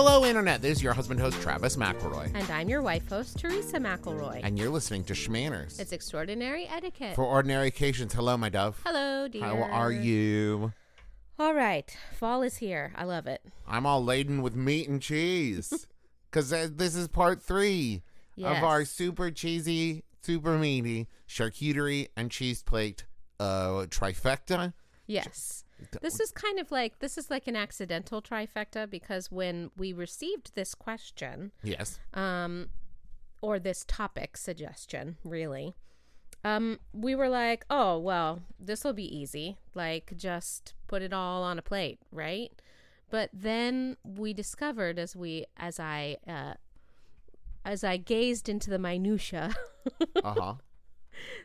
Hello, Internet. This is your husband host, Travis McElroy. And I'm your wife host, Teresa McElroy. And you're listening to Shmanners. it's extraordinary etiquette. For ordinary occasions. Hello, my dove. Hello, dear. How are you? All right. Fall is here. I love it. I'm all laden with meat and cheese. Because this is part three Yes. of our super cheesy, super meaty charcuterie and cheese plate uh, trifecta. Yes. This is kind of like this is like an accidental trifecta because when we received this question, Yes. um, or this topic suggestion, really, um, we were like, oh well, this will be easy. Like just put it all on a plate, right? But then we discovered as we as I uh, as I gazed into the minutia Uh huh.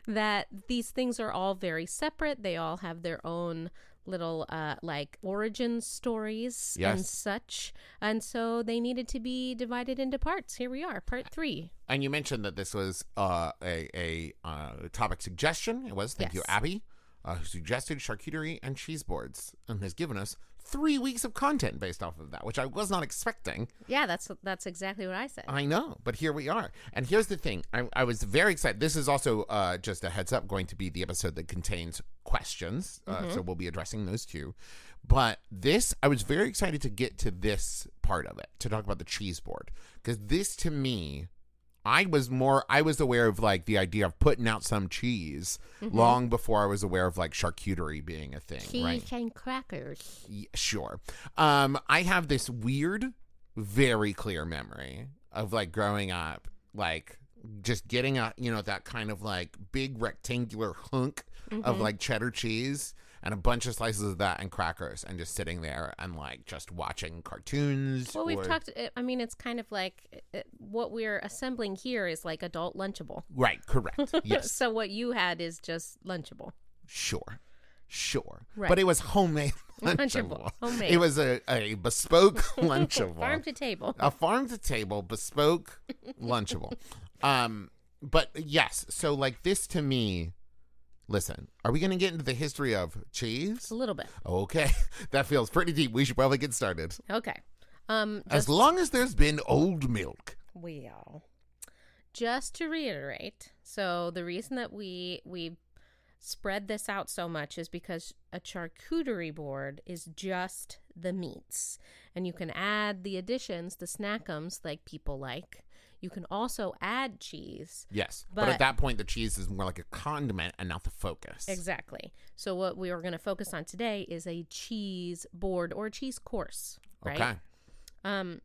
that these things are all very separate. They all have their own little uh like origin stories and such. And so they needed to be divided into parts. Here we are, part 3. And you mentioned that this was uh, a, a uh, topic suggestion. It was. Thank you, Abby, uh, who suggested charcuterie and cheese boards and has given us three weeks of content based off of that, which I was not expecting. Yeah, that's that's exactly what I said. I know, but here we are. And here's the thing I, I was very excited. This is also uh, just a heads up going to be the episode that contains questions. Uh, So we'll be addressing those too. But this, I was very excited to get to this part of it, to talk about the cheese board. Because this to me, I was more, I was aware of like the idea of putting out some cheese long before I was aware of like charcuterie being a thing, right? Cheese and crackers. Y- sure. Um, I have this weird, very clear memory of like growing up, like just getting a you know that kind of like big rectangular hunk of like cheddar cheese and a bunch of slices of that and crackers and just sitting there and like just watching cartoons. Well, we've or- talked I mean it's kind of like what we're assembling here is like adult lunchable. Right. Correct. Yes. So what you had is just lunchable. Sure. Sure. Right. But it was homemade Lunchable. lunchable. Homemade. It was a, a bespoke lunchable. Farm to table. a farm to table bespoke lunchable um but yes so like this to me listen are we gonna get into the history of cheese A little bit. okay that feels pretty deep we should probably get started Okay. Um as long as there's been old milk Well, just to reiterate, so the reason that we we spread this out so much is because a charcuterie board is just the meats, and you can add the additions, the snackums like people like. You can also add cheese. yes but, at that point the cheese is more like a condiment and not the focus Exactly. So what we are going to focus on today is a cheese board or a cheese course, right? okay Um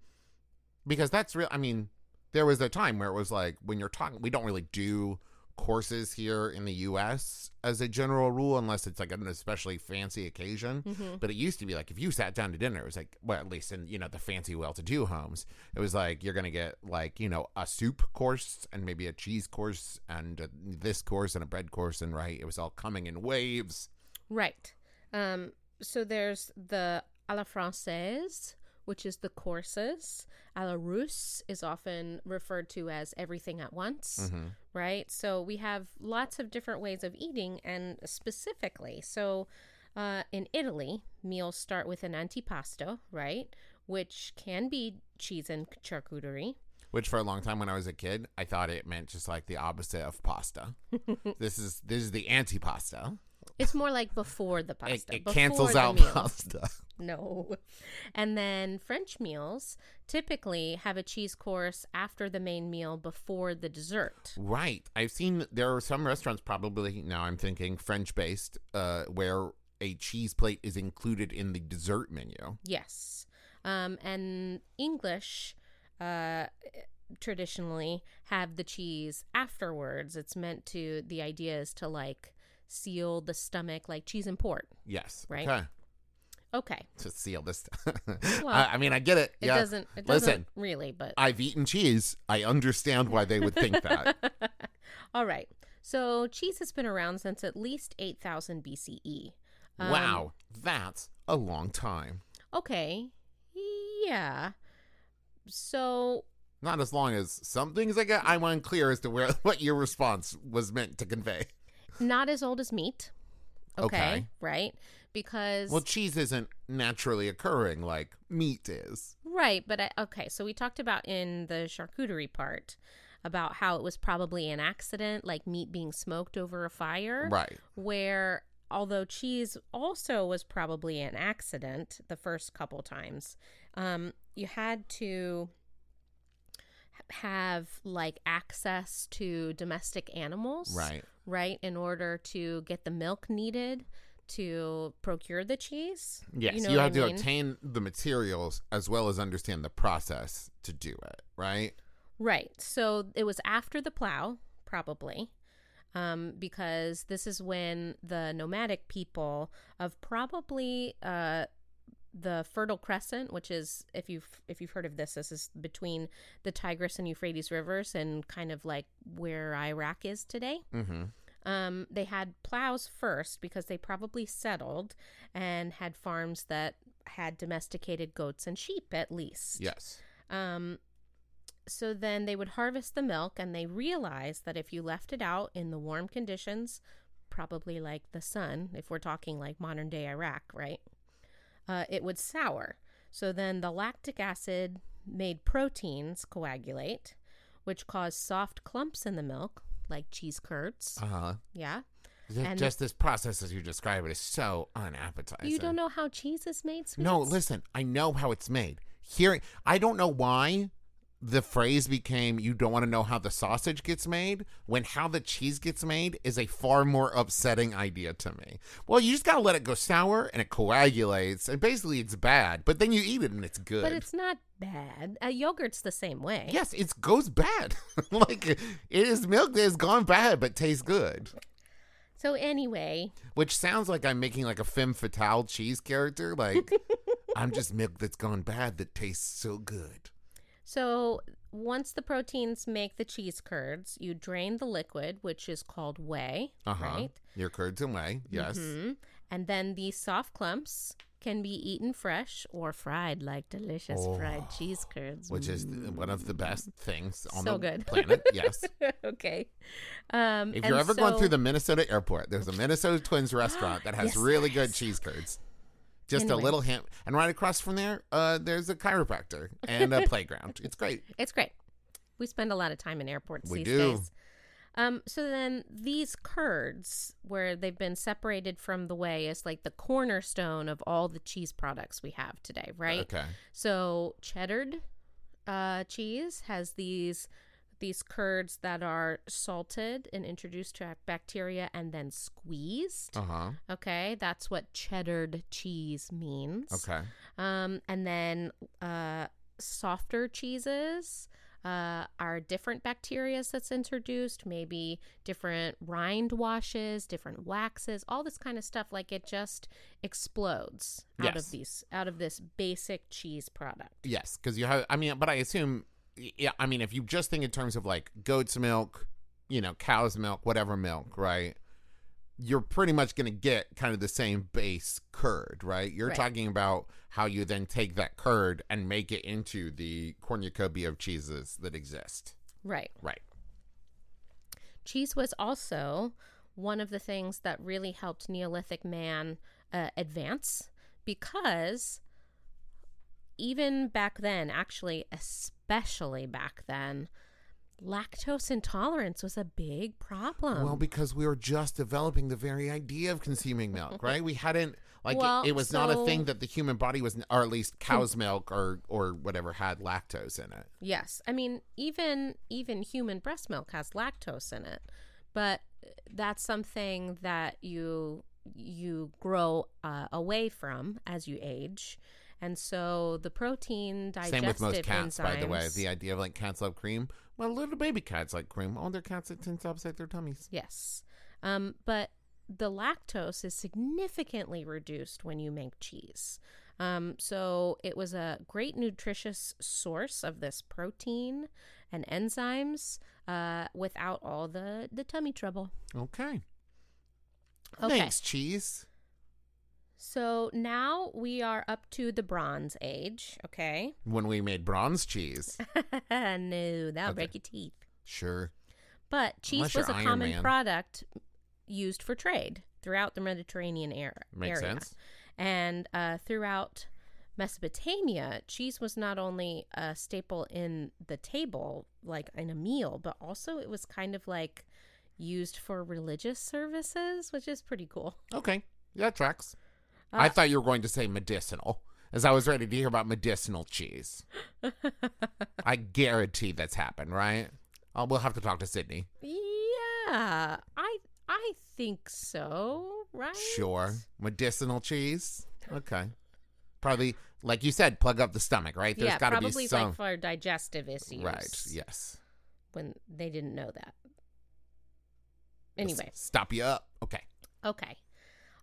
because that's real i mean there was a time where it was like when you're talking we don't really do courses here in the us as a general rule unless it's like an especially fancy occasion Mm-hmm. but it used to be like if you sat down to dinner it was like well at least in you know the fancy well-to-do homes it was like you're gonna get like you know a soup course and maybe a cheese course and a, this course and a bread course and right it was all coming in waves Right. Um, so there's the à la française, which is the courses. À la russe is often referred to as everything at once, Mhm. right? So we have lots of different ways of eating, and specifically, so uh, in Italy, meals start with an antipasto, right? Which can be cheese and charcuterie. which for a long time when I was a kid, I thought it meant just like the opposite of pasta. this is this is the anti-pasta. It's more like before the pasta. it before cancels out meal. pasta. No. And then French meals typically have a cheese course after the main meal before the dessert. Right. I've seen there are some restaurants probably now I'm thinking French based uh where a cheese plate is included in the dessert menu. Yes. Um, and English uh, traditionally have the cheese afterwards. It's meant to, the idea is to like seal the stomach like cheese and port. Yes. Right. Okay. Okay. To seal this. Well, I, I mean, I get it. It yeah. doesn't, it doesn't Listen. really, but. I've eaten cheese. I understand why they would think that. All right. So cheese has been around since at least 8000 BCE. Um, wow. That's a long time. Okay. Yeah. So Not as long as some things I get. I'm unclear as to where what your response was meant to convey. Not as old as meat. Okay. Okay. Right? Because Well, cheese isn't naturally occurring like meat is. Right, but I, okay, so we talked about in the charcuterie part about how it was probably an accident, like meat being smoked over a fire. Right. Where although cheese also was probably an accident the first couple times, um, you had to have like access to domestic animals Right. right in order to get the milk needed to procure the cheese Yes. You, know what have I to mean? obtain the materials as well as understand the process to do it. Right. right so it was after the plow probably um, because this is when the nomadic people of probably uh, the Fertile Crescent, which is if you've if you've heard of this, this is between the Tigris and Euphrates rivers and kind of like where Iraq is today. Mm-hmm. Um, they had plows first because they probably settled and had farms that had domesticated goats and sheep at least. Yes. Um, so then they would harvest the milk and they realized that if you left it out in the warm conditions, probably like the sun, if we're talking like modern day Iraq, right? Uh, it would sour. So then the lactic acid made proteins coagulate, which caused soft clumps in the milk, like cheese curds. Uh huh. Yeah. Just, And- just this process as you describe it is so unappetizing. You don't know how cheese is made, sweets? No, listen, I know how it's made. Hearing, I don't know why the phrase became "you don't want to know how the sausage gets made" when how the cheese gets made is a far more upsetting idea to me. Well, you just gotta let it go sour and it coagulates, and basically it's bad, but then you eat it and it's good. But it's not bad. Uh, yogurt's the same way. yes, it goes bad. like it is milk that has gone bad but tastes good. So anyway, Which sounds like I'm making like a femme fatale cheese character. Like I'm just milk that's gone bad that tastes so good. So once the proteins make the cheese curds, you drain the liquid, which is called whey, Uh huh. right? Your curds and whey, yes. Mhm. And then these soft clumps can be eaten fresh or fried like delicious fried Oh, cheese curds. Which is th- one of the best things on So the good. planet. Yes. okay. Um, If you're ever going through the Minnesota airport, there's a Minnesota Twins restaurant that has Yes, really good cheese curds. Just Anyway. a little hint. And right across from there, uh, there's a chiropractor and a playground. It's great. It's great. We spend a lot of time in airports We these do. days. Um, so then these curds, where they've been separated from the whey, is like the cornerstone of all the cheese products we have today, right? Okay. So cheddared uh, cheese has these these curds that are salted and introduced to bacteria and then squeezed. Uh huh. Okay, that's what cheddared cheese means. Okay. Um, and then uh, softer cheeses uh, are different bacteria that's introduced, maybe different rind washes, different waxes, all this kind of stuff. Like it just explodes out Yes. of these, out of this basic cheese product. Yes, because you have. I mean, but I assume. Yeah, I mean, if you just think in terms of like goat's milk, you know, cow's milk, whatever milk, right? You're pretty much going to get kind of the same base curd, right? You're Right. talking about how you then take that curd and make it into the cornucopia of cheeses that exist. Right. Right. Cheese was also one of the things that really helped Neolithic man uh, advance because even back then, actually, especially back then, lactose intolerance was a big problem. well, because we were just developing the very idea of consuming milk, right? We hadn't like it- Well, it, was not a thing that the human body was, or at least cow's milk or or whatever had lactose in it. yes, I mean even even human breast milk has lactose in it, but that's something that you you grow uh, away from as you age. And so the protein digestive Same with most cats, enzymes, by the way. The idea of like cats love cream. Well, little baby cats like cream. All their cats it tends to upset their tummies. Yes. Um, but the lactose is significantly reduced when you make cheese. Um, so it was a great nutritious source of this protein and enzymes uh, without all the, the tummy trouble. Okay. Okay. Thanks, cheese. So now we are up to the Bronze Age. Okay. When we made bronze cheese. no, that'll Okay. break your teeth. Sure. But cheese Unless was a Iron common Man. product used for trade throughout the Mediterranean era. Makes area. sense. And uh, throughout Mesopotamia, cheese was not only a staple in the table, like in a meal, but also it was kind of like used for religious services, which is pretty cool. Okay. Yeah, tracks. Uh, I thought you were going to say medicinal, as I was ready to hear about medicinal cheese. I guarantee that's happened, right? Oh, we'll have to talk to Sydnee. Yeah, I I think so, right? Sure. Medicinal cheese? Okay. Probably, like you said, plug up the stomach, right? There's yeah, got to probably be some. like for digestive issues. right. Yes. When they didn't know that. Anyway, Stop you up. Okay. okay.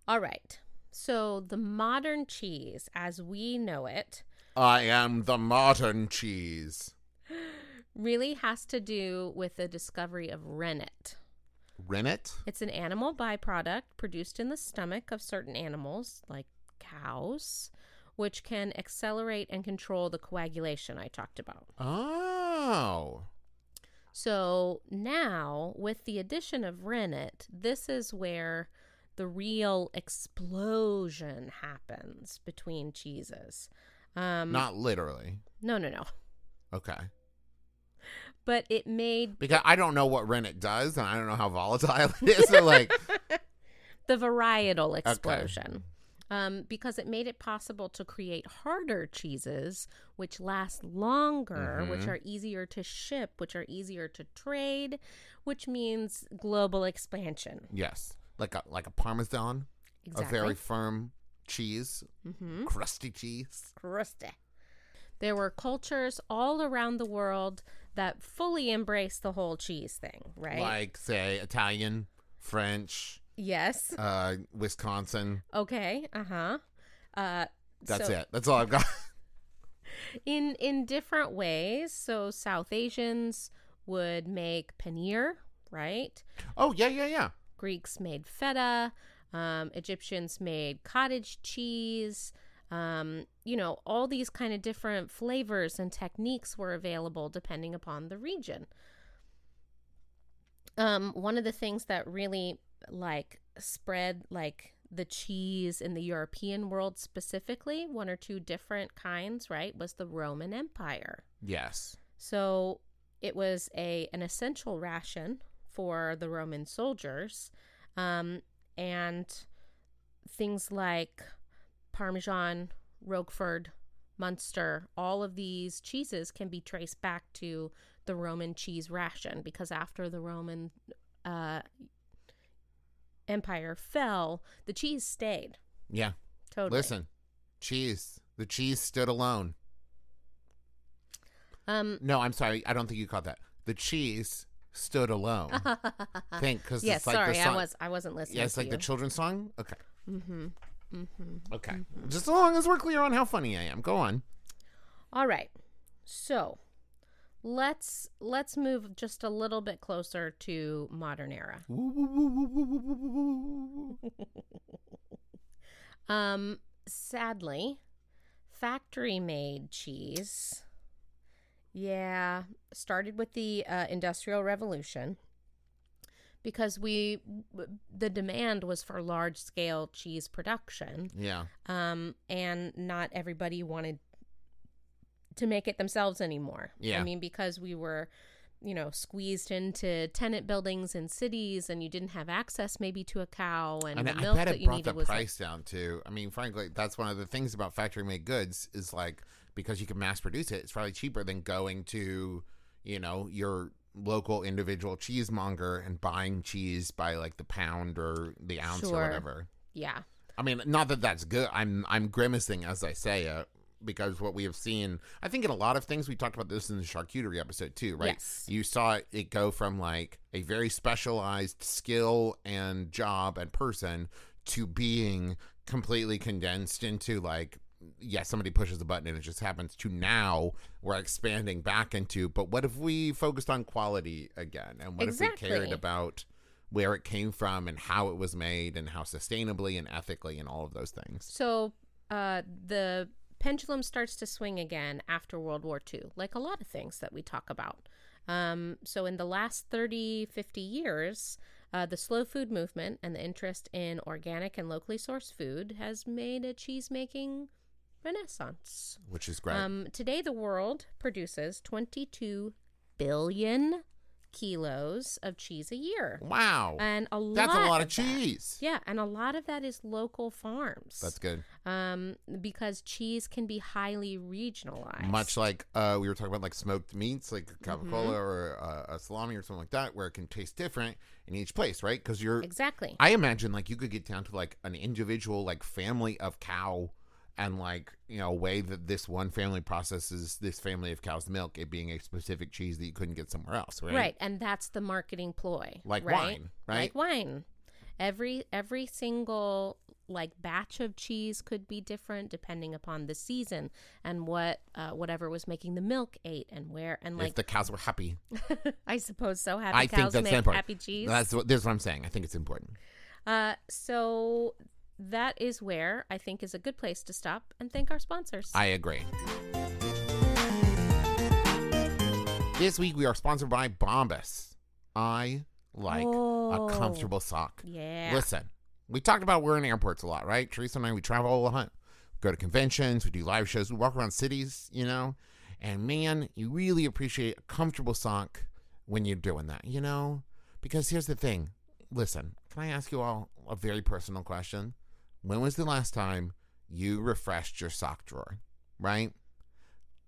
All right. So the modern cheese, as we know it, I am the modern cheese. really has to do with the discovery of rennet. Rennet? It's an animal byproduct produced in the stomach of certain animals, like cows, which can accelerate and control the coagulation I talked about. Oh. So now, with the addition of rennet, this is where the real explosion happens between cheeses. Um, Not literally. no, no, no. Okay. But it made Because I don't know what rennet does, and I don't know how volatile it is. So, like, the varietal explosion. Um, because it made it possible to create harder cheeses, which last longer, which Mhm. are easier to ship, which are easier to trade, which means global expansion. yes, like a like a parmesan, Exactly. a very firm cheese, mm-hmm. crusty cheese. crusty. There were cultures all around the world that fully embraced the whole cheese thing, right? Like, say, Italian, French, yes. uh, Wisconsin. Okay. Uh-huh. Uh That's so it. That's all I've got. In in different ways. So South Asians would make paneer, right? oh yeah, yeah, yeah. Greeks made feta. Um, Egyptians made cottage cheese. Um, you know, all these kind of different flavors and techniques were available depending upon the region. Um, one of the things that really like spread like the cheese in the European world specifically, one or two different kinds, right, was the Roman Empire. Yes. So it was a an essential ration for the Roman soldiers, um, and things like Parmesan, Roquefort, Munster, all of these cheeses can be traced back to the Roman cheese ration because after the Roman uh, Empire fell, the cheese stayed. Yeah. Totally. Listen, cheese. The cheese stood alone. Um, No, I'm sorry. I don't think you caught that. The cheese stood alone. Think because yes, it's like sorry, the song. I was I wasn't listening. yeah, it's like you. the children's song. Okay. mm-hmm. Mm-hmm. Okay. Just as long as we're clear on how funny I am. Go on. All right. So let's let's move just a little bit closer to modern era. Um sadly, factory made cheese yeah, started with the uh, industrial revolution because we the demand was for large scale cheese production Yeah. um, and not everybody wanted to make it themselves anymore. Yeah. I mean, because we were, you know, squeezed into tenant buildings in cities, and you didn't have access maybe to a cow, and, And the I milk bet that it you brought needed the was like- price down too. I mean, frankly, that's one of the things about factory made goods is like because you can mass produce it, it's probably cheaper than going to, you know, your local individual cheesemonger and buying cheese by like the pound or the ounce or whatever. yeah, I mean, not that that's good. I'm I'm grimacing as I say it because what we have seen, I think in a lot of things we talked about this in the charcuterie episode too, right? Yes. You saw it go from like a very specialized skill and job and person to being completely condensed into like yeah, somebody pushes a button and it just happens to now we're expanding back into but what if we focused on quality again and what if we cared about where it came from and how it was made and how sustainably and ethically and all of those things. So uh, the pendulum starts to swing again after World War II, like a lot of things that we talk about. Um, so in the last 30, 50 years, uh, the slow food movement and the interest in organic and locally sourced food has made a cheese making renaissance. which is great. Um, today, the world produces 22 billion kilos of cheese a year, wow, and a lot. that's a lot of that- cheese. yeah, and a lot of that is local farms. That's good. um, because cheese can be highly regionalized. Much like uh, we were talking about, like smoked meats, like Mm-hmm. capicola or uh, a salami or something like that, where it can taste different in each place, right? Because you're, exactly. I imagine, like you could get down to like an individual like family of cow, and like you know, a way that this one family processes this family of cow's milk, it being a specific cheese that you couldn't get somewhere else, right? Right, and that's the marketing ploy. Like right? wine, right? Like wine. Every every single like batch of cheese could be different depending upon the season and what uh, whatever was making the milk ate and where and if like the cows were happy, I suppose so. Happy I think cows that's make important. happy cheese. That's what this is what I'm saying. I think it's important. Uh, so that is where I think is a good place to stop and thank our sponsors. I agree. This week we are sponsored by Bombas. I like Oh. a comfortable sock. yeah. Listen, we talked about we're in airports a lot, right? Teresa and I, we travel a lot. We go to conventions, we do live shows, we walk around cities, you know? And man, you really appreciate a comfortable sock when you're doing that, you know? Because here's the thing. Listen, can I ask you all a very personal question? When was the last time you refreshed your sock drawer, right?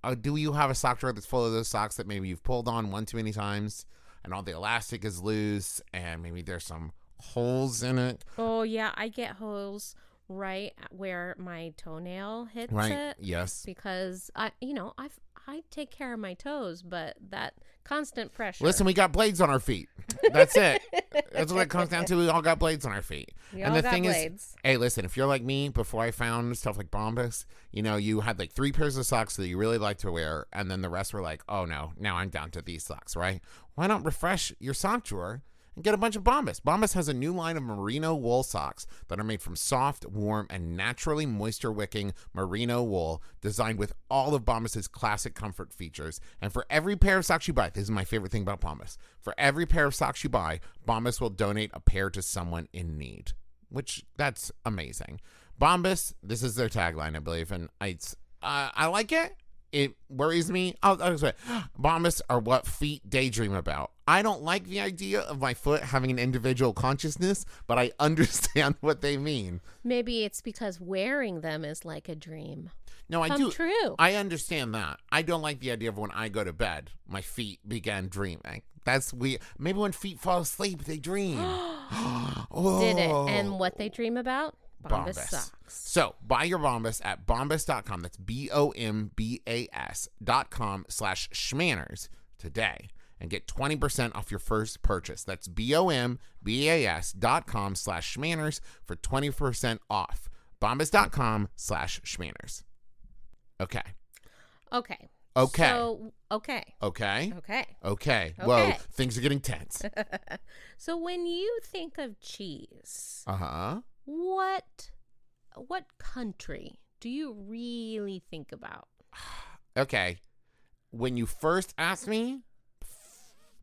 Uh, do you have a sock drawer that's full of those socks that maybe you've pulled on one too many times and all the elastic is loose and maybe there's some holes in it? Oh yeah, I get holes right where my toenail hits Right. it Yes. because I, you know, I I take care of my toes, but that constant pressure. Listen, we got blades on our feet. That's it. That's what it comes down to. We all got blades on our feet. We and all the got thing blades. is, hey, listen, if you're like me, before I found stuff like Bombas, you know, you had like three pairs of socks that you really like to wear, and then the rest were like, oh no, now I'm down to these socks, right? Why not refresh your sock drawer and get a bunch of Bombas? Bombas has a new line of merino wool socks that are made from soft, warm, and naturally moisture wicking merino wool, designed with all of Bombas's classic comfort features. And for every pair of socks you buy, this is my favorite thing about Bombas. For every pair of socks you buy, Bombas will donate a pair to someone in need, which that's amazing. Bombas, this is their tagline, I believe, and it's, uh, I like it. It worries me. I'll, I'll say, Bombas are what feet daydream about. I don't like the idea of my foot having an individual consciousness, but I understand what they mean. Maybe it's because wearing them is like a dream No, I do. true. I understand that. I don't like the idea of when I go to bed, my feet began dreaming. That's weird. Maybe when feet fall asleep, they dream. oh. Did it? And oh. what they dream about? Bombas, Bombas. socks. So buy your Bombas at bombas.com. That's B O M B A S dot com slash shmanners today and get 20% off your first purchase. That's B O M B A S dot com slash shmanners for 20% off. Bombas.com slash shmanners. Okay. Okay. Okay. So okay. Okay. Okay. Okay. Whoa, things are getting tense. so when you think of cheese, Uh huh. What what country do you really think about? Okay. When you first asked me,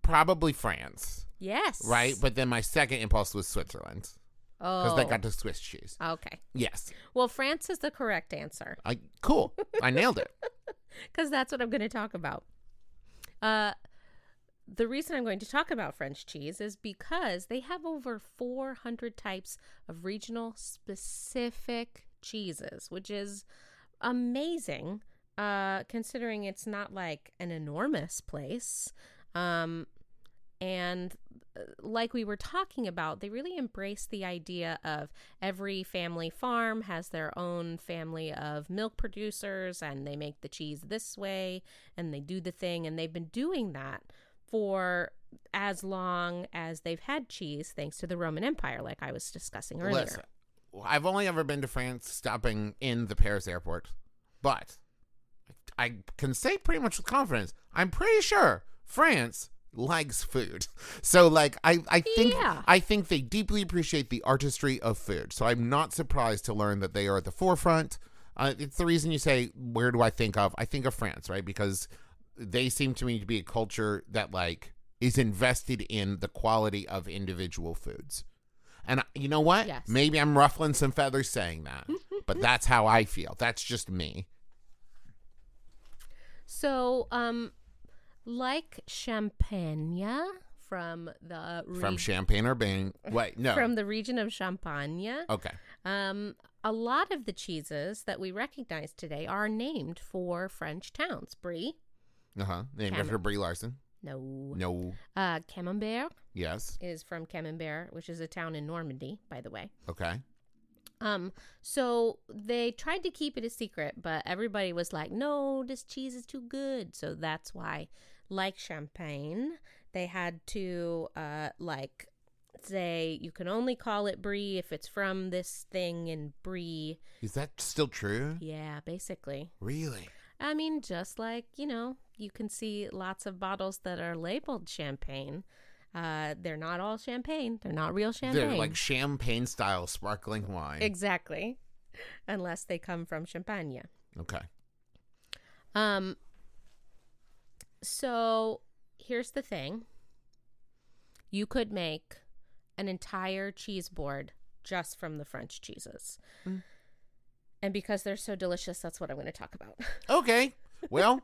probably France. Yes. Right, but then my second impulse was Switzerland because Oh. they got the Swiss cheese. Okay. Yes, Well, France is the correct answer I cool. I nailed it. because that's what I'm going to talk about. Uh, the reason I'm going to talk about French cheese is because they have over 400 types of regional specific cheeses, which is amazing uh, considering it's not like an enormous place. Um, and uh, like we were talking about, they really embrace the idea of every family farm has their own family of milk producers and they make the cheese this way and they do the thing. And they've been doing that for as long as they've had cheese, thanks to the Roman Empire, like I was discussing earlier. Listen, I've only ever been to France, stopping in the Paris airport, but I can say pretty much with confidence, I'm pretty sure France likes food. So like I, I think Yeah. I think they deeply appreciate the artistry of food. So I'm not surprised to learn that they are at the forefront. Uh, it's the reason you say where do I think of? I think of France, right? Because they seem to me to be a culture that like is invested in the quality of individual foods. And you know what? Yes. Maybe I'm ruffling some feathers saying that. but that's how I feel. That's just me. So, um, like Champagne from the From Champagne or. Wait, no. from the region of Champagne, okay. um, a lot of the cheeses that we recognize today are named for French towns. Brie, Uh huh. Named Camel. after Brie Larson. no. No. Uh, Camembert Yes. is from Camembert, which is a town in Normandy, by the way. Okay. Um, so they tried to keep it a secret, but everybody was like, "No, this cheese is too good." So that's why, like champagne, they had to uh like say you can only call it brie if it's from this thing in brie. Is that still true? Yeah, basically. Really? I mean, just like you know, you can see lots of bottles that are labeled champagne. Uh, they're not all champagne. They're not real champagne. They're like champagne style sparkling wine. exactly, unless they come from Champagne. okay. Um so here's the thing. You could make an entire cheese board just from the French cheeses. Mm. And because they're so delicious, that's what I'm going to talk about. Okay. Well,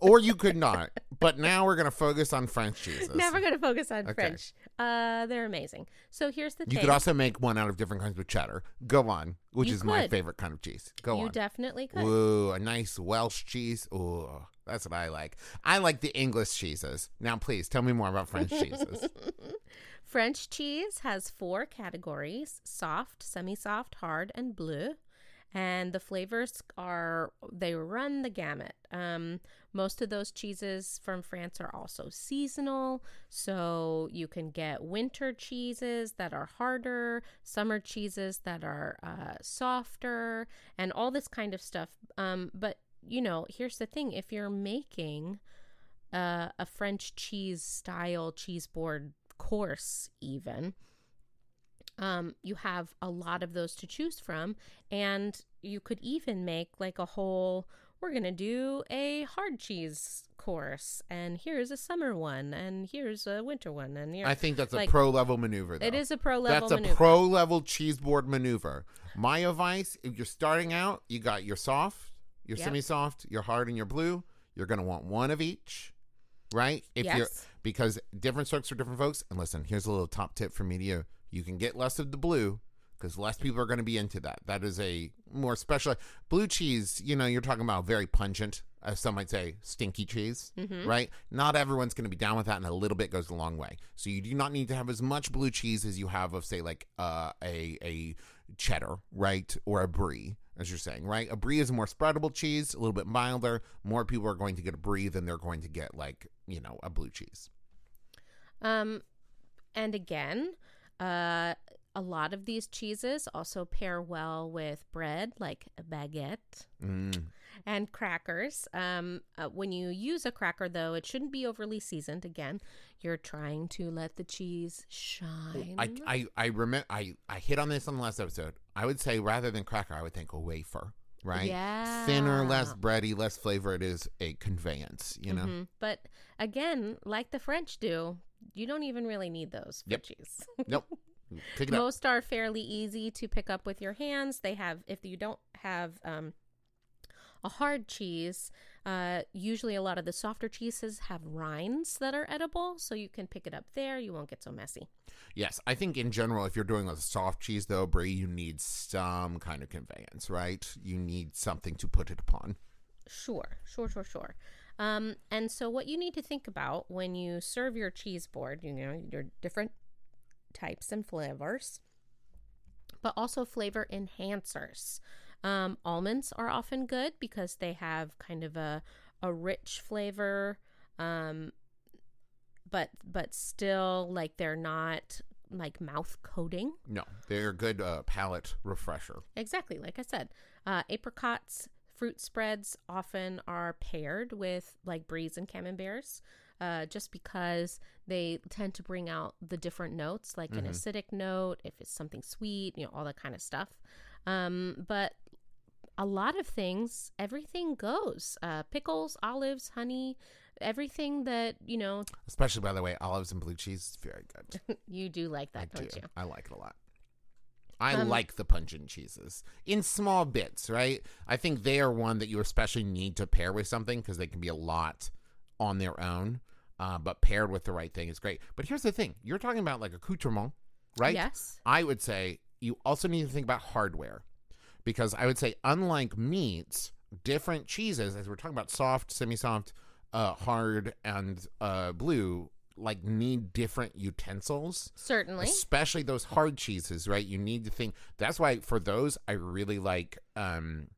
or you could not. But now we're going to focus on French cheeses. now we're going to focus on Okay. French. Uh, they're amazing. So here's the You thing. could also make one out of different kinds of cheddar. Go on, which You is my could. favorite kind of cheese. Go on. you on. definitely could. Ooh, a nice Welsh cheese. Ooh, that's what I like. I like the English cheeses. Now, please tell me more about French cheeses. French cheese has four categories soft, semi soft, hard, and bleu. And the flavors are, they run the gamut. Um, most of those cheeses from France are also seasonal. So you can get winter cheeses that are harder, summer cheeses that are uh, softer, and all this kind of stuff. Um, but, you know, here's the thing if you're making uh, a French cheese style cheese board course, even, um, you have a lot of those to choose from. And you could even make like a whole, we're going to do a hard cheese course, and here's a summer one, and here's a winter one. And you're, I think that's a pro level maneuver. Though. it is a pro level That's a pro level cheese board maneuver. My advice: if you're starting out, you got your soft, your Yep. semi-soft, your hard, and your blue. You're gonna want one of each, right? If you're Yes. because different strokes for different folks. And listen, here's a little top tip from me to you: can get less of the blue because less people are going to be into that. That is a more special blue cheese. You know, you're talking about very pungent. As some might say, stinky cheese, Mhm. right? Not everyone's going to be down with that, and a little bit goes a long way. So you do not need to have as much blue cheese as you have of, say, like uh, a a cheddar, right, or a brie, as you're saying, right? A brie is a more spreadable cheese, a little bit milder. More people are going to get a brie than they're going to get like you know a blue cheese. Um, and again, uh, a lot of these cheeses also pair well with bread, like a baguette Mm. and crackers. Um, uh, when you use a cracker, though, it shouldn't be overly seasoned. Again, you're trying to let the cheese shine. I I I remember I I hit on this on the last episode. I would say rather than cracker, I would think a wafer, right? Yeah. Thinner, less bready, less flavor. It is a conveyance, you know. Mhm. But again, like the French do, you don't even really need those for Yep. cheese. Nope. Pick it up. Most are fairly easy to pick up with your hands. They have, if you don't have um, a hard cheese, uh, usually a lot of the softer cheeses have rinds that are edible, so you can pick it up there. You won't get so messy. Yes, I think in general, if you're doing a soft cheese though, brie, you need some kind of conveyance, right? You need something to put it upon. Sure, sure, sure, sure. Um, and so, what you need to think about when you serve your cheese board, you know, your different types and flavors, but also flavor enhancers. Um, almonds are often good because they have kind of a a rich flavor, um, but but still like they're not like mouth coating. No, they're a good uh, palate refresher. Exactly, like I said, uh, apricots, fruit spreads often are paired with like bries and camemberts, uh, just because they tend to bring out the different notes, like an Mhm. acidic note, if it's something sweet, you know, all that kind of stuff. Um, but a lot of things, everything goes. Uh, pickles, olives, honey, everything that you know Especially, by the way, olives and blue cheese is very good. you do like that, I don't do. you? I like it a lot. I Um, like the pungent cheeses in small bits, right? I think they are one that you especially need to pair with something because they can be a lot on their own. Uh, but paired with the right thing is great. But here's the thing: you're talking about like accoutrement, right? Yes. I would say you also need to think about hardware because I would say, unlike meats, different cheeses, as we're talking about soft, semi soft, uh, hard, and uh, blue, like need different utensils. Certainly. Especially those hard cheeses, right? You need to think. That's why for those, I really like um,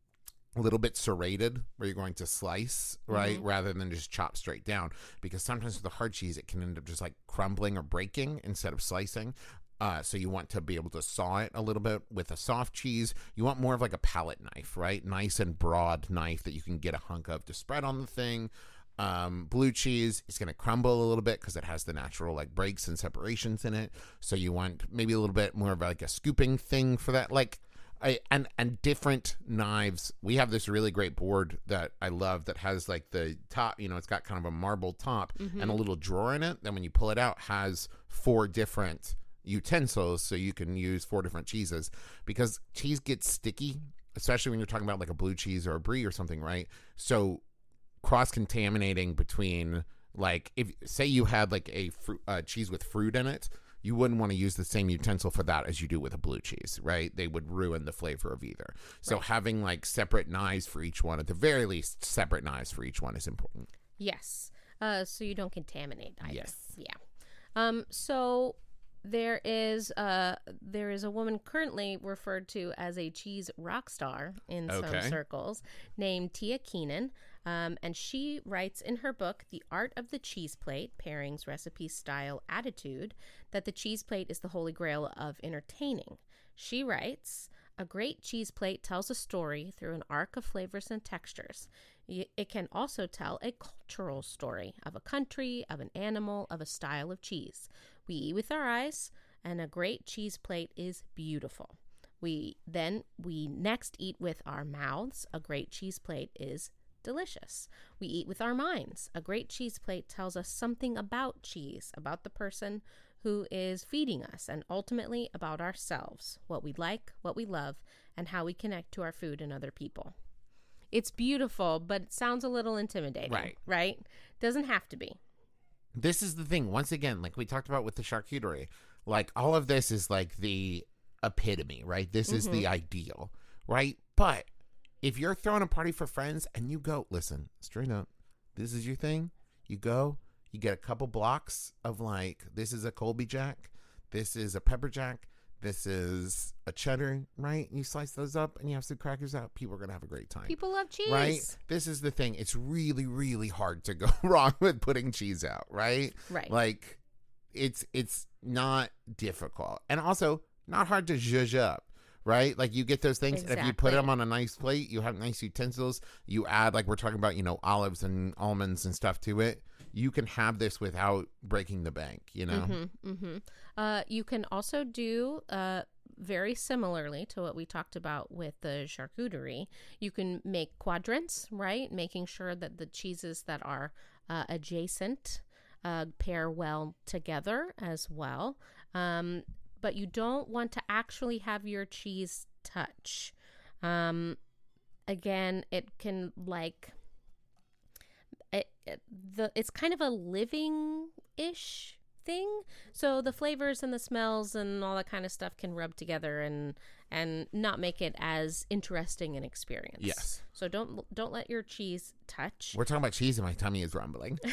a little bit serrated, where you're going to slice, right, rather than just chop straight down. Because sometimes with the hard cheese, it can end up just like crumbling or breaking instead of slicing. Uh, so you want to be able to saw it a little bit with a soft cheese. You want more of like a palette knife, right? Nice and broad knife that you can get a hunk of to spread on the thing. Um, blue cheese is going to crumble a little bit because it has the natural like breaks and separations in it. So you want maybe a little bit more of like a scooping thing for that. Like I, and and different knives. We have this really great board that I love that has like the top. You know, it's got kind of a marble top and a little drawer in it. Then when you pull it out, has four different utensils, so you can use four different cheeses because cheese gets sticky, especially when you're talking about like a blue cheese or a brie or something, right? So cross contaminating between like if say you had like a uh, cheese with fruit in it you wouldn't want to use the same utensil for that as you do with a blue cheese right they would ruin the flavor of either so having like separate knives for each one at the very least separate knives for each one is important Yes. Uh, so you don't contaminate either. Yes. Yeah. Um, so there is uh there is a woman currently referred to as a cheese rock star in Okay. some circles named Tia Keenan. Um, and she writes in her book, The Art of the Cheese Plate Pairings, Recipe, Style, Attitude, that the cheese plate is the holy grail of entertaining. She writes, A great cheese plate tells a story through an arc of flavors and textures. It can also tell a cultural story of a country, of an animal, of a style of cheese. We eat with our eyes, and a great cheese plate is beautiful. We then we next eat with our mouths. A great cheese plate is delicious. We eat with our minds. A great cheese plate tells us something about cheese, about the person who is feeding us, and ultimately about ourselves, what we like, what we love, and how we connect to our food and other people. It's beautiful, but it sounds a little intimidating. Right. Right? Doesn't have to be. this is the thing once again like we talked about with the charcuterie like all of this is like the epitome right this is the mm-hmm. ideal right but if you're throwing a party for friends and you go listen straight up this is your thing. You go you get a couple blocks of like this is a colby jack this is a pepper jack this is a cheddar right? You slice those up and you have some crackers out people are gonna have a great time. People love cheese. right? This is the thing. It's really really hard to go wrong with putting cheese out right? Right. like it's it's not difficult. And also not hard to zhuzh up right like you get those things and if you put them on a nice plate you have nice utensils you add like we're talking about you know olives and almonds and stuff to it you can have this without breaking the bank you know Mm-hmm, mm-hmm. Uh, you can also do uh, very similarly to what we talked about with the charcuterie. You can make quadrants, right? Making sure that the cheeses that are uh, adjacent uh, pair well together as well. Um, but you don't want to actually have your cheese touch. Um, again, it can like it, it- the it's kind of a living ish thing so the flavors and the smells and all that kind of stuff can rub together and and not make it as interesting an experience Yes. so don't don't let your cheese touch we're talking about cheese and my tummy is rumbling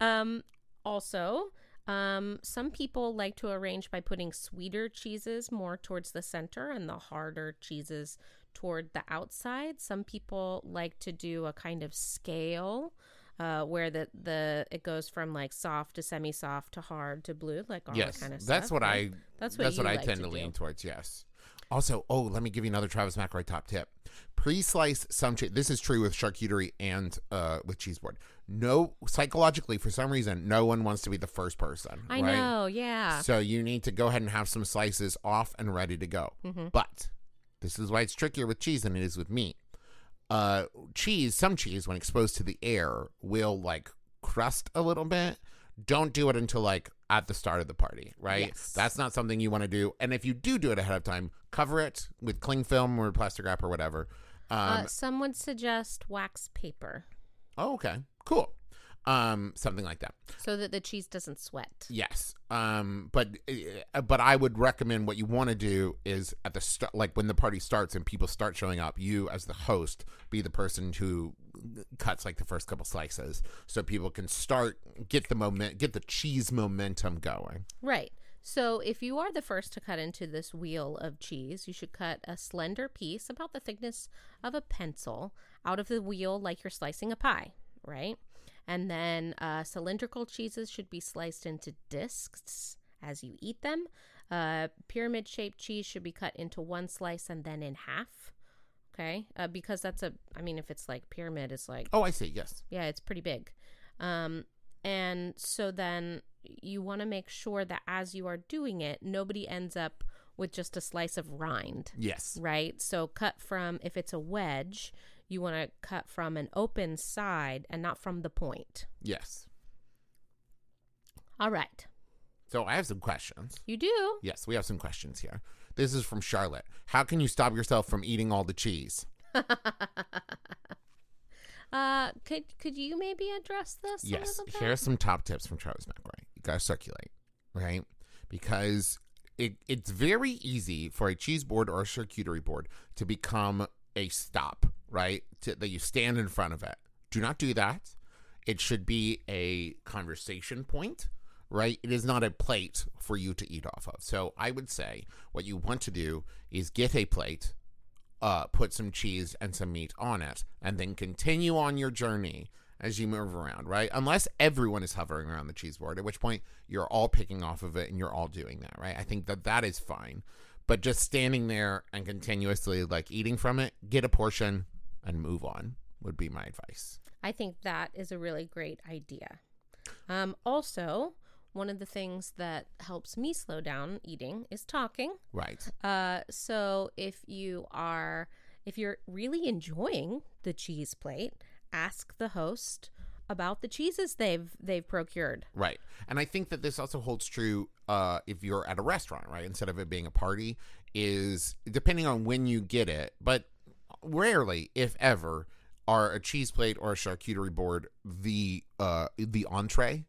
um also um some people like to arrange by putting sweeter cheeses more towards the center and the harder cheeses toward the outside some people like to do a kind of scale uh, where the, the it goes from like soft to semi-soft to hard to blue, like all yes that kind of stuff. that's what right? i That's what that's what i tend to to, lean towards yes also oh let me give you another travis mcelroy top tip pre-slice some cheese this is true with charcuterie and uh with cheese board no psychologically for some reason no one wants to be the first person I right? know, yeah. so you need to go ahead and have some slices off and ready to go Mm-hmm. but this is why it's trickier with cheese than it is with meat uh cheese some cheese when exposed to the air will like crust a little bit don't do it until like at the start of the party, right? Yes. That's not something you want to do. And if you do do it ahead of time, cover it with cling film or plastic wrap or whatever. Um, uh, some would suggest wax paper oh, okay, cool. Um, something like that. so that the cheese doesn't sweat. Yes. Um, but uh, but I would recommend what you want to do is at the start, like when the party starts and people start showing up, you as the host be the person who cuts like the first couple slices, so people can start get the moment, get the cheese momentum going. Right. So if you are the first to cut into this wheel of cheese, you should cut a slender piece about the thickness of a pencil out of the wheel like you're slicing a pie, right? And then uh, cylindrical cheeses should be sliced into discs as you eat them. Uh, pyramid shaped cheese should be cut into one slice and then in half. Okay. Uh, because that's a, I mean, if it's like pyramid, it's like Oh, I see. Yes. yeah, it's pretty big. Um, and so then you want to make sure that as you are doing it, nobody ends up with just a slice of rind, Yes. right? So cut from, if it's a wedge, you want to cut from an open side and not from the point. Yes. All right. So I have some questions. You do. Yes, we have some questions here. This is from Charlotte. How can you stop yourself from eating all the cheese? Uh, could could you maybe address this? Yes. bit? Here's some top tips from Travis McElroy. You gotta circulate, right? Because it it's very easy for a cheese board or a charcuterie board to become a stop, right? To, that you stand in front of it. Do not do that. It should be a conversation point, right? It is not a plate for you to eat off of. So I would say what you want to do is get a plate, uh, put some cheese and some meat on it, and then continue on your journey as you move around, right? Unless everyone is hovering around the cheese board, at which point you're all picking off of it and you're all doing that, right? I think that that is fine. But just standing there and continuously like eating from it, get a portion and move on would be my advice. I think that is a really great idea. Um, also, one of the things that helps me slow down eating is talking. Right. Uh, so if you are, if you're really enjoying the cheese plate, ask the host about the cheeses they've they've procured. Right. And I think that this also holds true uh, if you're at a restaurant, right? Instead of it being a party, is depending on when you get it, but rarely, if ever, are a cheese plate or a charcuterie board the uh, the entree.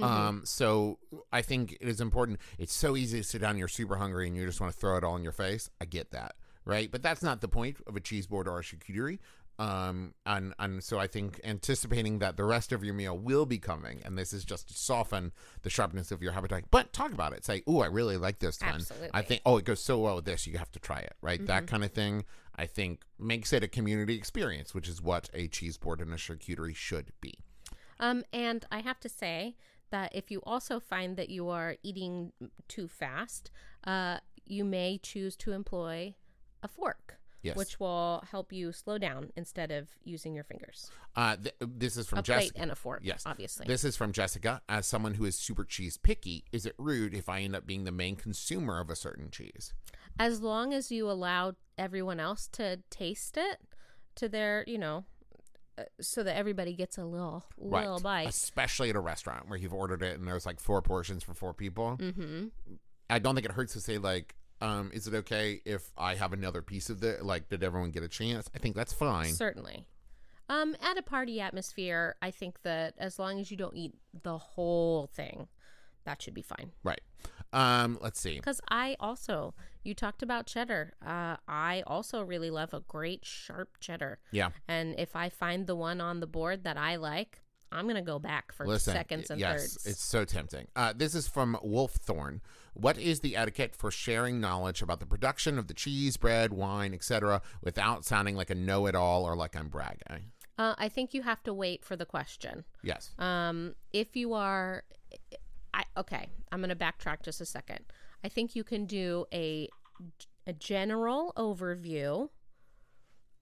Um, so I think it is important. It's so easy to sit down, you're super hungry, and you just want to throw it all in your face. I get that, right? But that's not the point of a cheese board or a charcuterie. Um, and and so I think anticipating that the rest of your meal will be coming, and this is just to soften the sharpness of your appetite. But talk about it. Say, "Oh, I really like this one. I think, oh, it goes so well with this. You have to try it, right? That kind of thing. I think makes it a community experience, which is what a cheese board and a charcuterie should be. Um, and I have to say that if you also find that you are eating too fast, uh, you may choose to employ a fork. Yes. Which will help you slow down instead of using your fingers. Uh, th- this is from a plate Jessica. and a fork. Yes. obviously. This is from Jessica. As someone who is super cheese picky, is it rude if I end up being the main consumer of a certain cheese? as long as you allow everyone else to taste it to their, you know, so that everybody gets a little little bite. Especially at a restaurant where you've ordered it and there's like four portions for four people. Mm-hmm. I don't think it hurts to say like, um, is it okay if I have another piece of the?" Like, did everyone get a chance? I think that's fine. Certainly. Um, at a party atmosphere, I think that as long as you don't eat the whole thing, that should be fine. Right. Um, let's see. Because I also, you talked about cheddar. Uh, I also really love a great sharp cheddar. Yeah. And if I find the one on the board that I like, I'm gonna go back for Listen, seconds and yes, thirds. it's so tempting. Uh, this is from Wolfthorn. What is the etiquette for sharing knowledge about the production of the cheese, bread, wine, etc., without sounding like a know-it-all or like I'm bragging? Uh, I think you have to wait for the question. Yes. Um, if you are, okay, I'm going to backtrack just a second. I think you can do a a general overview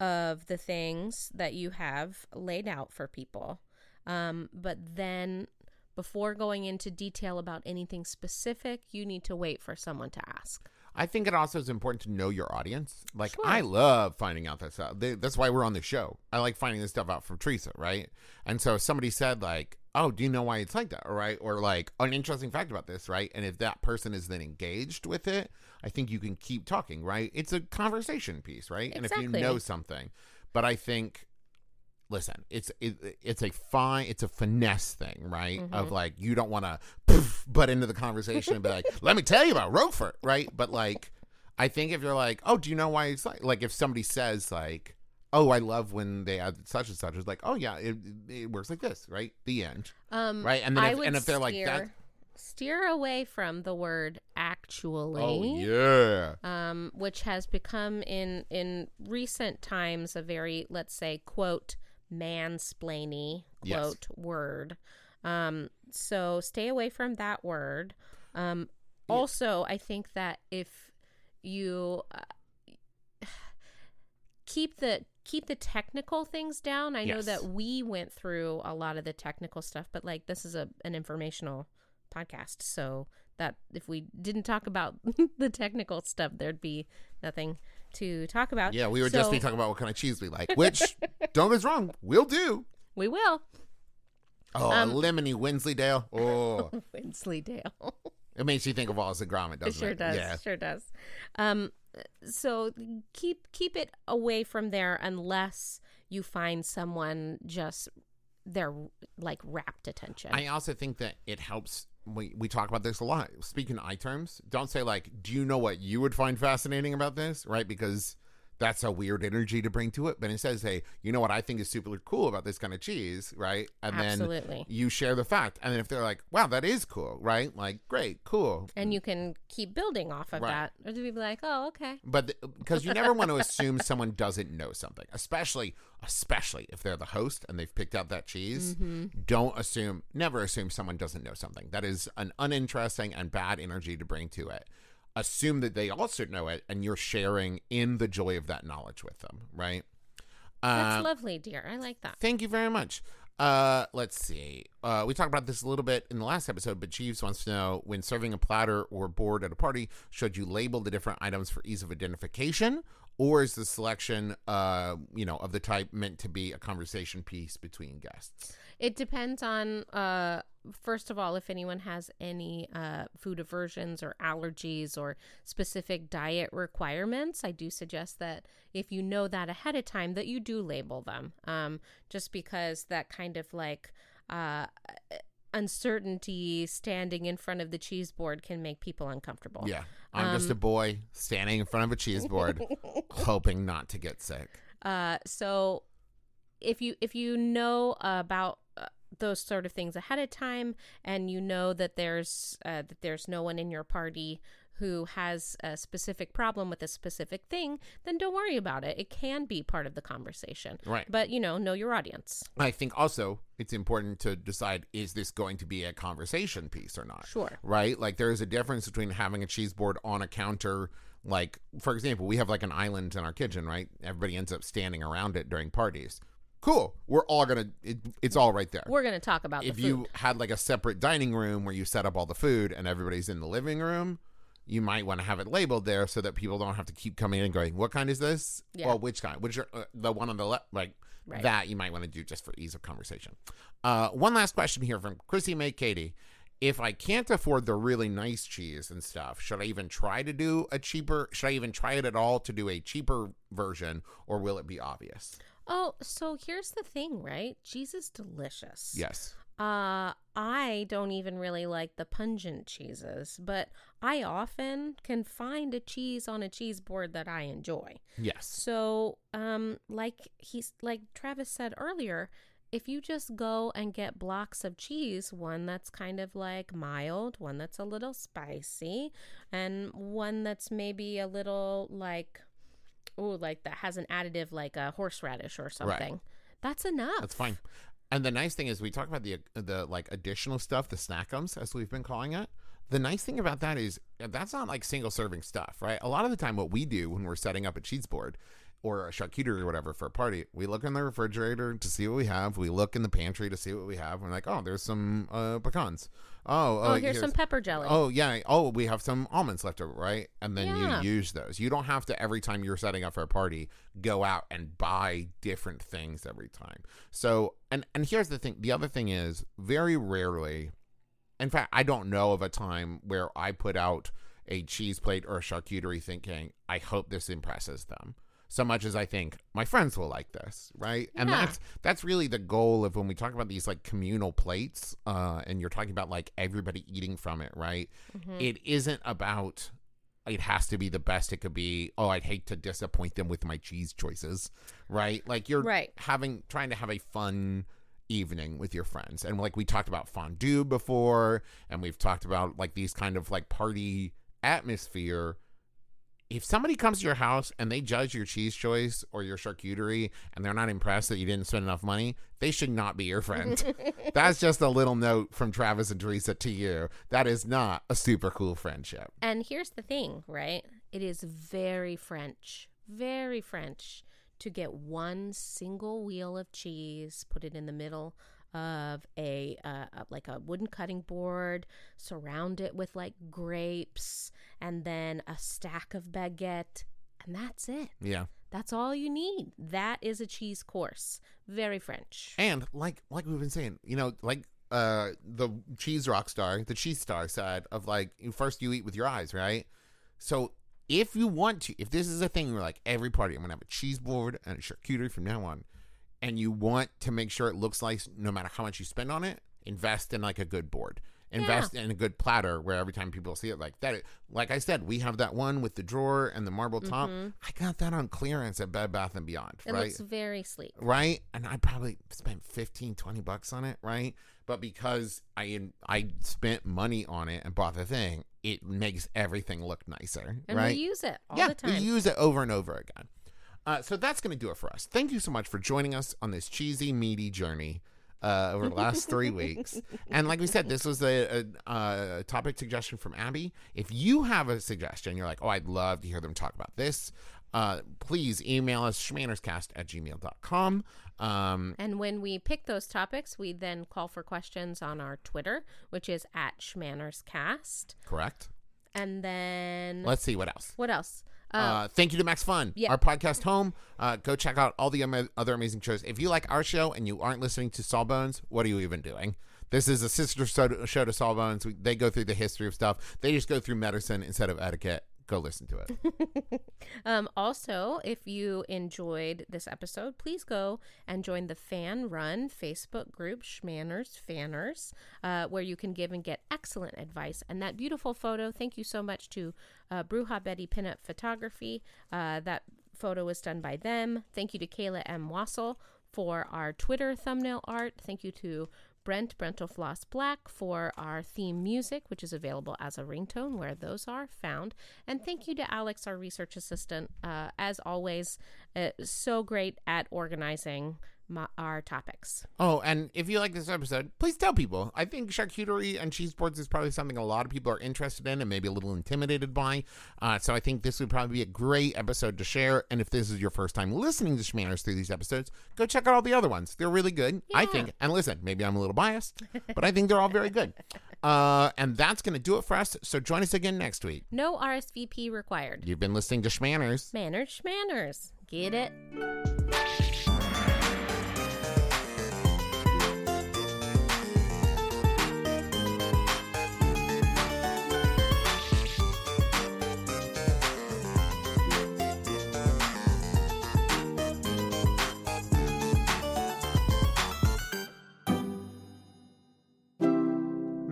of the things that you have laid out for people, um, but then before going into detail about anything specific, you need to wait for someone to ask. I think it also is important to know your audience. Like Sure. I love finding out that stuff. That's why we're on the show. I like finding this stuff out from Teresa, right? And so if somebody said like, oh, do you know why it's like that? All right. Or like an interesting fact about this, right? And if that person is then engaged with it, I think you can keep talking, right? It's a conversation piece, right? Exactly. And if you know something, but I think, listen, it's it, it's a fine, it's a finesse thing, right? Mm-hmm. Of like you don't want to butt into the conversation and be like, let me tell you about Roquefort, right? But like, I think if you're like, oh, do you know why it's like, like if somebody says like. Oh, I love when they add such and such. It's like, oh yeah, it, it works like this, right? The end. Um, Right, and then I if- and if they're like steer, that- steer away from the word actually. Oh yeah. um, which has become in in recent times a very let's say quote mansplainy Yes. quote word. Um, so stay away from that word. Um, also, I think that if you uh, keep the keep the technical things down, I know that we went through a lot of the technical stuff, but like this is a an informational podcast, so that if we didn't talk about the technical stuff, there'd be nothing to talk about. Yeah, we were just So- be talking about what kind of cheese we like, which don't get us wrong, we'll do. We will. Oh, Um, a lemony Wensleydale. Oh, Wensleydale. it makes you think of Wallace and Gromit, it doesn't it? sure it? does. Yeah. Sure does. Um, so keep keep it away from there unless you find someone just their like rapt attention. I also think that it helps. We, we talk about this a lot. Speaking I terms, don't say like, "Do you know what you would find fascinating about this?" Right? Because that's a weird energy to bring to it. But instead, say, "You know what I think is super cool about this kind of cheese?" Right? And Absolutely. then you share the fact. And then if they're like, "Wow, that is cool," right? Like, great, cool. and you can keep building off of Right. that, or to be like, oh, okay, But because you never want to assume someone doesn't know something, especially especially if they're the host and they've picked out that cheese. Mm-hmm. Don't assume, never assume someone doesn't know something. That is an uninteresting and bad energy to bring to it. Assume that they also know it, and you're sharing in the joy of that knowledge with them, right? that's Uh, lovely, dear. I like that. Thank you very much. Uh, let's see. Uh, we talked about this a little bit in the last episode, but Jeeves wants to know when serving a platter or board at a party, should you label the different items for ease of identification, or is the selection, uh, you know, of the type meant to be a conversation piece between guests? It depends on, uh, first of all, if anyone has any uh, food aversions or allergies or specific diet requirements. I do suggest that if you know that ahead of time, that you do label them. Um, just because that kind of like uh, uncertainty standing in front of the cheese board can make people uncomfortable. Yeah, I'm just a Um, boy standing in front of a cheese board, hoping not to get sick. Uh, so if you if you know about those sort of things ahead of time, and you know that there's uh, that there's no one in your party who has a specific problem with a specific thing, then don't worry about it. It can be part of the conversation. Right. But you know, know your audience. I think also it's important to decide is this going to be a conversation piece or not? Sure. Right? Like there is a difference between having a cheese board on a counter. Like, for example, we have like an island in our kitchen, right? Everybody ends up standing around it during parties. Cool. We're all going to, it, it's all right there. We're gonna talk about if the food. you had like a separate dining room where you set up all the food and everybody's in the living room, you might want to have it labeled there so that people don't have to keep coming in and going, "What kind is this?" Yeah. Well, which kind? Which are, uh, the one on the left? Like Right. that you might want to do just for ease of conversation. Uh, one last question here from Chrissy May Katie. If I can't afford the really nice cheese and stuff, should I even try to do a cheaper? Should I even try it at all to do a cheaper version, or will it be obvious? Oh, so here's the thing, right? Cheese is delicious. Yes. Uh, I don't even really like the pungent cheeses, but I often can find a cheese on a cheese board that I enjoy. Yes. So, um, like he's like Travis said earlier, if you just go and get blocks of cheese, one that's kind of like mild, one that's a little spicy, and one that's maybe a little like, oh, like that has an additive like a horseradish or something. Right. That's enough. That's fine. And the nice thing is, we talk about the the like additional stuff, the snackums, as we've been calling it. The nice thing about that is that's not like single serving stuff, right? A lot of the time, what we do when we're setting up a cheese board, or a charcuterie or whatever for a party, we look in the refrigerator to see what we have. We look in the pantry to see what we have. We're like, oh, there's some uh, pecans. Oh, Oh, oh here's, some pepper jelly. Oh yeah. Oh, we have some almonds left over, right? And then Yeah. you use those. You don't have to every time you're setting up for a party go out and buy different things every time. So, and and here's the thing. The other thing is very rarely. In fact, I don't know of a time where I put out a cheese plate or a charcuterie thinking, I hope this impresses them. So much as I think my friends will like this, right? And that's that's really the goal of when we talk about these like communal plates, uh, and you're talking about like everybody eating from it, right? Mhm. It isn't about it has to be the best it could be. Oh, I'd hate to disappoint them with my cheese choices, right? Like you're Right. having trying to have a fun evening with your friends. And like we talked about fondue before, and we've talked about like these kind of like party atmosphere. If somebody comes to your house and they judge your cheese choice or your charcuterie and they're not impressed that you didn't spend enough money, they should not be your friend. That's just a little note from Travis and Teresa to you. That is not a super cool friendship. And here's the thing, right? It is very French, very French to get one single wheel of cheese, put it in the middle of a uh, uh, like a wooden cutting board, surround it with like grapes, and then a stack of baguette, and that's it. Yeah. That's all you need. That is a cheese course. Very French. And like like we've been saying, you know, like uh the cheese rock star, the cheese star side of like first you eat with your eyes, right? So if you want to, if this is a thing you're like every party I'm gonna have a cheese board and a charcuterie from now on, and you want to make sure it looks like no matter how much you spend on it, invest in like a good board. Invest in a good platter where every time people see it like that. Like I said, we have that one with the drawer and the marble top. Mhm. I got that on clearance at Bed Bath and Beyond. It right? looks very sleek. right and i probably spent 15 20 bucks on it right but because i i spent money on it and bought the thing it makes everything look nicer And right we use it all yeah the time. we use it over and over again uh, so that's going to do it for us thank you so much for joining us on this cheesy meaty journey uh, over the last three weeks. And like we said, this was a, a, a topic suggestion from Abby. If you have a suggestion, you're like, oh, I'd love to hear them talk about this, uh, please email us shmannerscast at gmail.com. Um, And when we pick those topics, we then call for questions on our Twitter, which is at ShmannersCast. correct. And then Let's see what else. what else? Uh, Uh, thank you to Max Fun, yeah. our podcast home. Uh, go check out all the ama- other amazing shows. If you like our show and you aren't listening to Sawbones, what are you even doing? This is a sister show show to Sawbones. We, they go through the history of stuff. They just go through medicine instead of etiquette. Go listen to it. um, also, if you enjoyed this episode, please go and join the fan run Facebook group, Shmanners Fanners, uh, where you can give and get excellent advice. And that beautiful photo, thank you so much to uh, Bruja Betty Pinup Photography. Uh, that photo was done by them. Thank you to Kayla M. Wasil for our Twitter thumbnail art. Thank you to Brent Brentalfloss Black for our theme music, which is available as a ringtone where those are found. And thank you to Alex, our research assistant. Uh, as always, uh, so great at organizing my, our topics. Oh, and if you like this episode, please tell people. I think charcuterie and cheese boards is probably something a lot of people are interested in and maybe a little intimidated by. Uh, so I think this would probably be a great episode to share. And if this is your first time listening to Shmanners through these episodes, go check out all the other ones. They're really good, I think. And listen, maybe I'm a little biased, but I think they're all very good. Uh, and that's going to do it for us. So join us again next week. No RSVP required. You've been listening to Shmanners. Manners, shmanners. Get it?